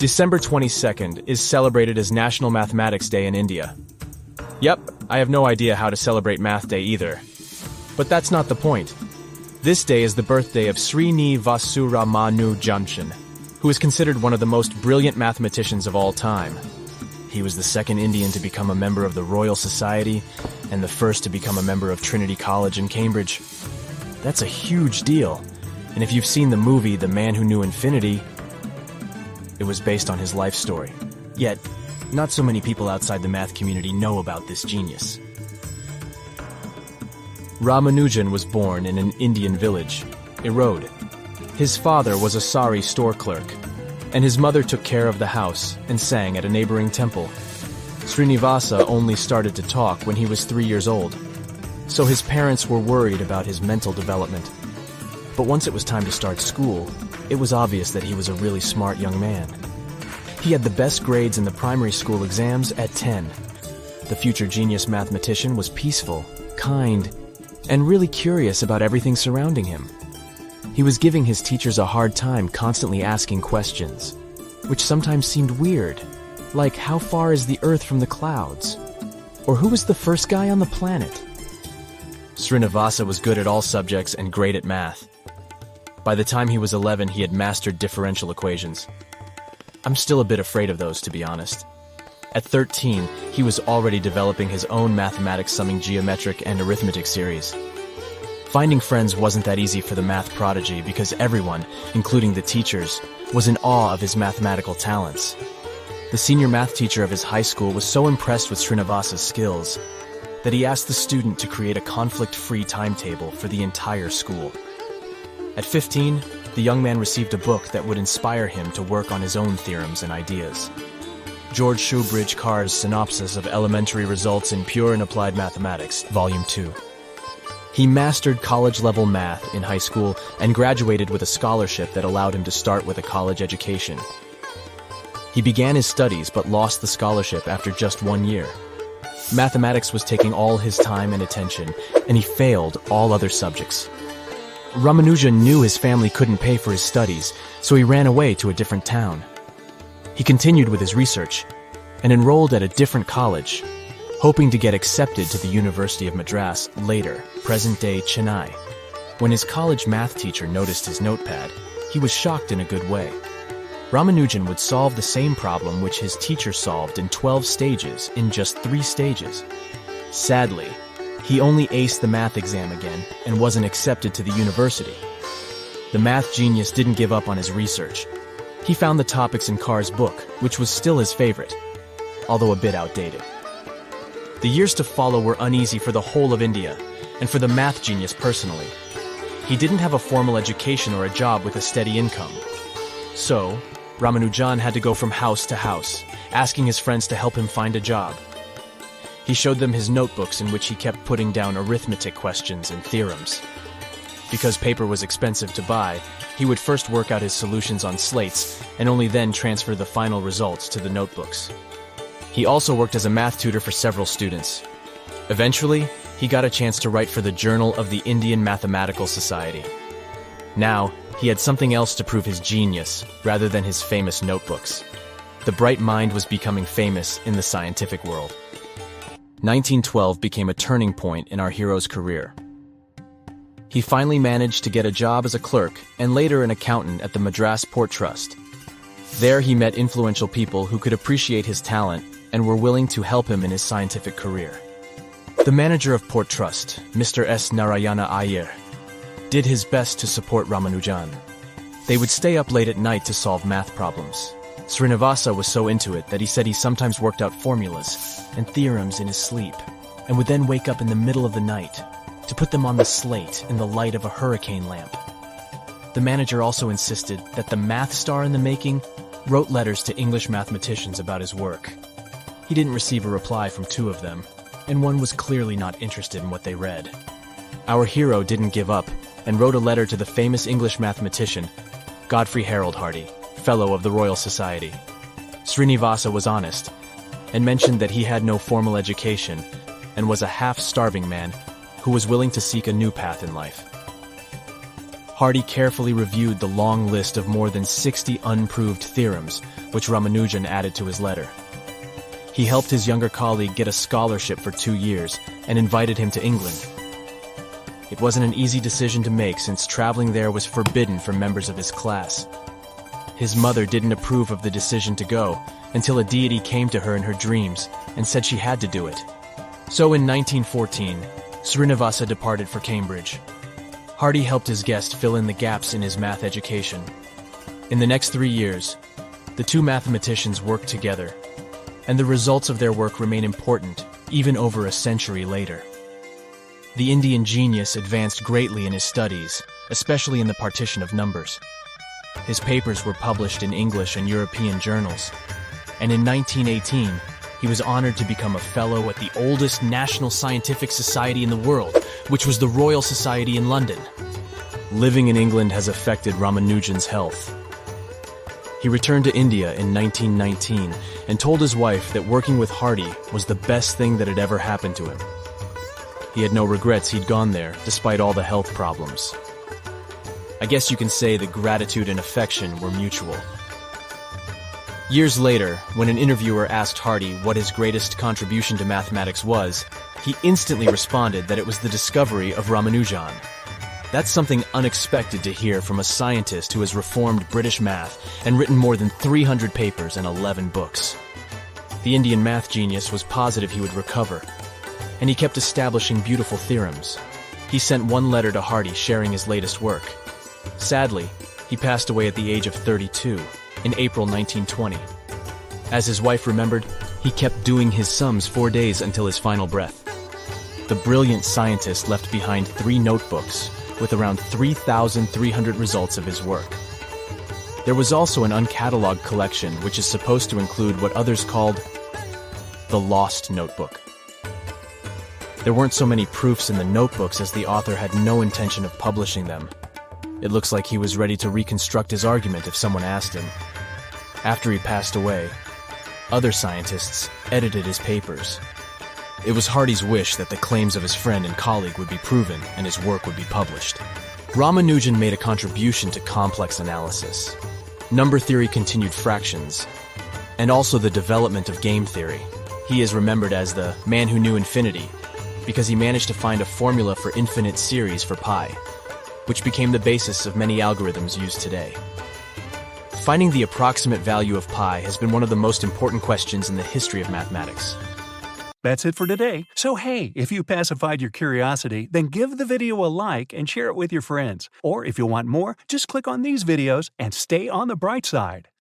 December 22nd is celebrated as National Mathematics Day in India. Yep, I have no idea how to celebrate Math Day either. But that's not the point. This day is the birthday of Srinivasa Ramanujan, who is considered one of the most brilliant mathematicians of all time. He was the second Indian to become a member of the Royal Society and the first to become a member of Trinity College in Cambridge. That's a huge deal. And if you've seen the movie The Man Who Knew Infinity, it was based on his life story. Yet, not so many people outside the math community know about this genius. Ramanujan was born in an Indian village, Erode. His father was a sari store clerk, and his mother took care of the house and sang at a neighboring temple. Srinivasa only started to talk when he was three years old, so his parents were worried about his mental development. But once it was time to start school, it was obvious that he was a really smart young man. He had the best grades in the primary school exams at 10. The future genius mathematician was peaceful, kind, and really curious about everything surrounding him. He was giving his teachers a hard time constantly asking questions, which sometimes seemed weird, like how far is the Earth from the clouds? Or who was the first guy on the planet? Srinivasa was good at all subjects and great at math. By the time he was 11, he had mastered differential equations. I'm still a bit afraid of those, to be honest. At 13, he was already developing his own mathematics summing geometric and arithmetic series. Finding friends wasn't that easy for the math prodigy because everyone, including the teachers, was in awe of his mathematical talents. The senior math teacher of his high school was so impressed with Srinivasa's skills that he asked the student to create a conflict-free timetable for the entire school. At 15, the young man received a book that would inspire him to work on his own theorems and ideas. George Shoebridge Carr's Synopsis of Elementary Results in Pure and Applied Mathematics, Volume 2. He mastered college-level math in high school and graduated with a scholarship that allowed him to start with a college education. He began his studies but lost the scholarship after just one year. Mathematics was taking all his time and attention, and he failed all other subjects. Ramanujan knew his family couldn't pay for his studies, so he ran away to a different town. He continued with his research and enrolled at a different college, hoping to get accepted to the University of Madras later, present-day Chennai. When his college math teacher noticed his notepad, he was shocked in a good way. Ramanujan would solve the same problem which his teacher solved in 12 stages in just three stages. Sadly, he only aced the math exam again and wasn't accepted to the university. The math genius didn't give up on his research. He found the topics in Carr's book, which was still his favorite, although a bit outdated. The years to follow were uneasy for the whole of India, and for the math genius personally. He didn't have a formal education or a job with a steady income. So, Ramanujan had to go from house to house, asking his friends to help him find a job. He showed them his notebooks in which he kept putting down arithmetic questions and theorems. Because paper was expensive to buy, he would first work out his solutions on slates and only then transfer the final results to the notebooks. He also worked as a math tutor for several students. Eventually, he got a chance to write for the Journal of the Indian Mathematical Society. Now, he had something else to prove his genius, rather than his famous notebooks. The bright mind was becoming famous in the scientific world. 1912 became a turning point in our hero's career. He finally managed to get a job as a clerk and later an accountant at the Madras Port Trust. There he met influential people who could appreciate his talent and were willing to help him in his scientific career. The manager of Port Trust, Mr. S. Narayana Iyer, did his best to support Ramanujan. They would stay up late at night to solve math problems. Srinivasa was so into it that he said he sometimes worked out formulas and theorems in his sleep, and would then wake up in the middle of the night to put them on the slate in the light of a hurricane lamp. The manager also insisted that the math star in the making wrote letters to English mathematicians about his work. He didn't receive a reply from two of them, and one was clearly not interested in what they read. Our hero didn't give up and wrote a letter to the famous English mathematician, Godfrey Harold Hardy, Fellow of the Royal Society. Srinivasa was honest and mentioned that he had no formal education and was a half-starving man who was willing to seek a new path in life. Hardy carefully reviewed the long list of more than 60 unproved theorems, which Ramanujan added to his letter. He helped his younger colleague get a scholarship for two years and invited him to England. It wasn't an easy decision to make since traveling there was forbidden for members of his class. His mother didn't approve of the decision to go until a deity came to her in her dreams and said she had to do it. So in 1914, Srinivasa departed for Cambridge. Hardy helped his guest fill in the gaps in his math education. In the next three years, the two mathematicians worked together, and the results of their work remain important even over a century later. The Indian genius advanced greatly in his studies, especially in the partition of numbers. His papers were published in English and European journals, and in 1918, he was honored to become a fellow at the oldest national scientific society in the world, which was the Royal Society in London. Living in England has affected Ramanujan's health. He returned to India in 1919 and told his wife that working with Hardy was the best thing that had ever happened to him. He had no regrets he'd gone there, despite all the health problems. I guess you can say that gratitude and affection were mutual. Years later, when an interviewer asked Hardy what his greatest contribution to mathematics was, he instantly responded that it was the discovery of Ramanujan. That's something unexpected to hear from a scientist who has reformed British math and written more than 300 papers and 11 books. The Indian math genius was positive he would recover, and he kept establishing beautiful theorems. He sent one letter to Hardy sharing his latest work. Sadly, he passed away at the age of 32 in April 1920. As his wife remembered, he kept doing his sums four days until his final breath. The brilliant scientist left behind three notebooks with around 3,300 results of his work. There was also an uncatalogued collection which is supposed to include what others called the Lost Notebook. There weren't so many proofs in the notebooks as the author had no intention of publishing them. It looks like he was ready to reconstruct his argument if someone asked him. After he passed away, other scientists edited his papers. It was Hardy's wish that the claims of his friend and colleague would be proven and his work would be published. Ramanujan made a contribution to complex analysis. Number theory continued fractions, and also the development of game theory. He is remembered as the man who knew infinity because he managed to find a formula for infinite series for pi, which became the basis of many algorithms used today. Finding the approximate value of pi has been one of the most important questions in the history of mathematics. That's it for today. So, hey, if you pacified your curiosity, then give the video a like and share it with your friends. Or if you want more, just click on these videos and stay on the bright side.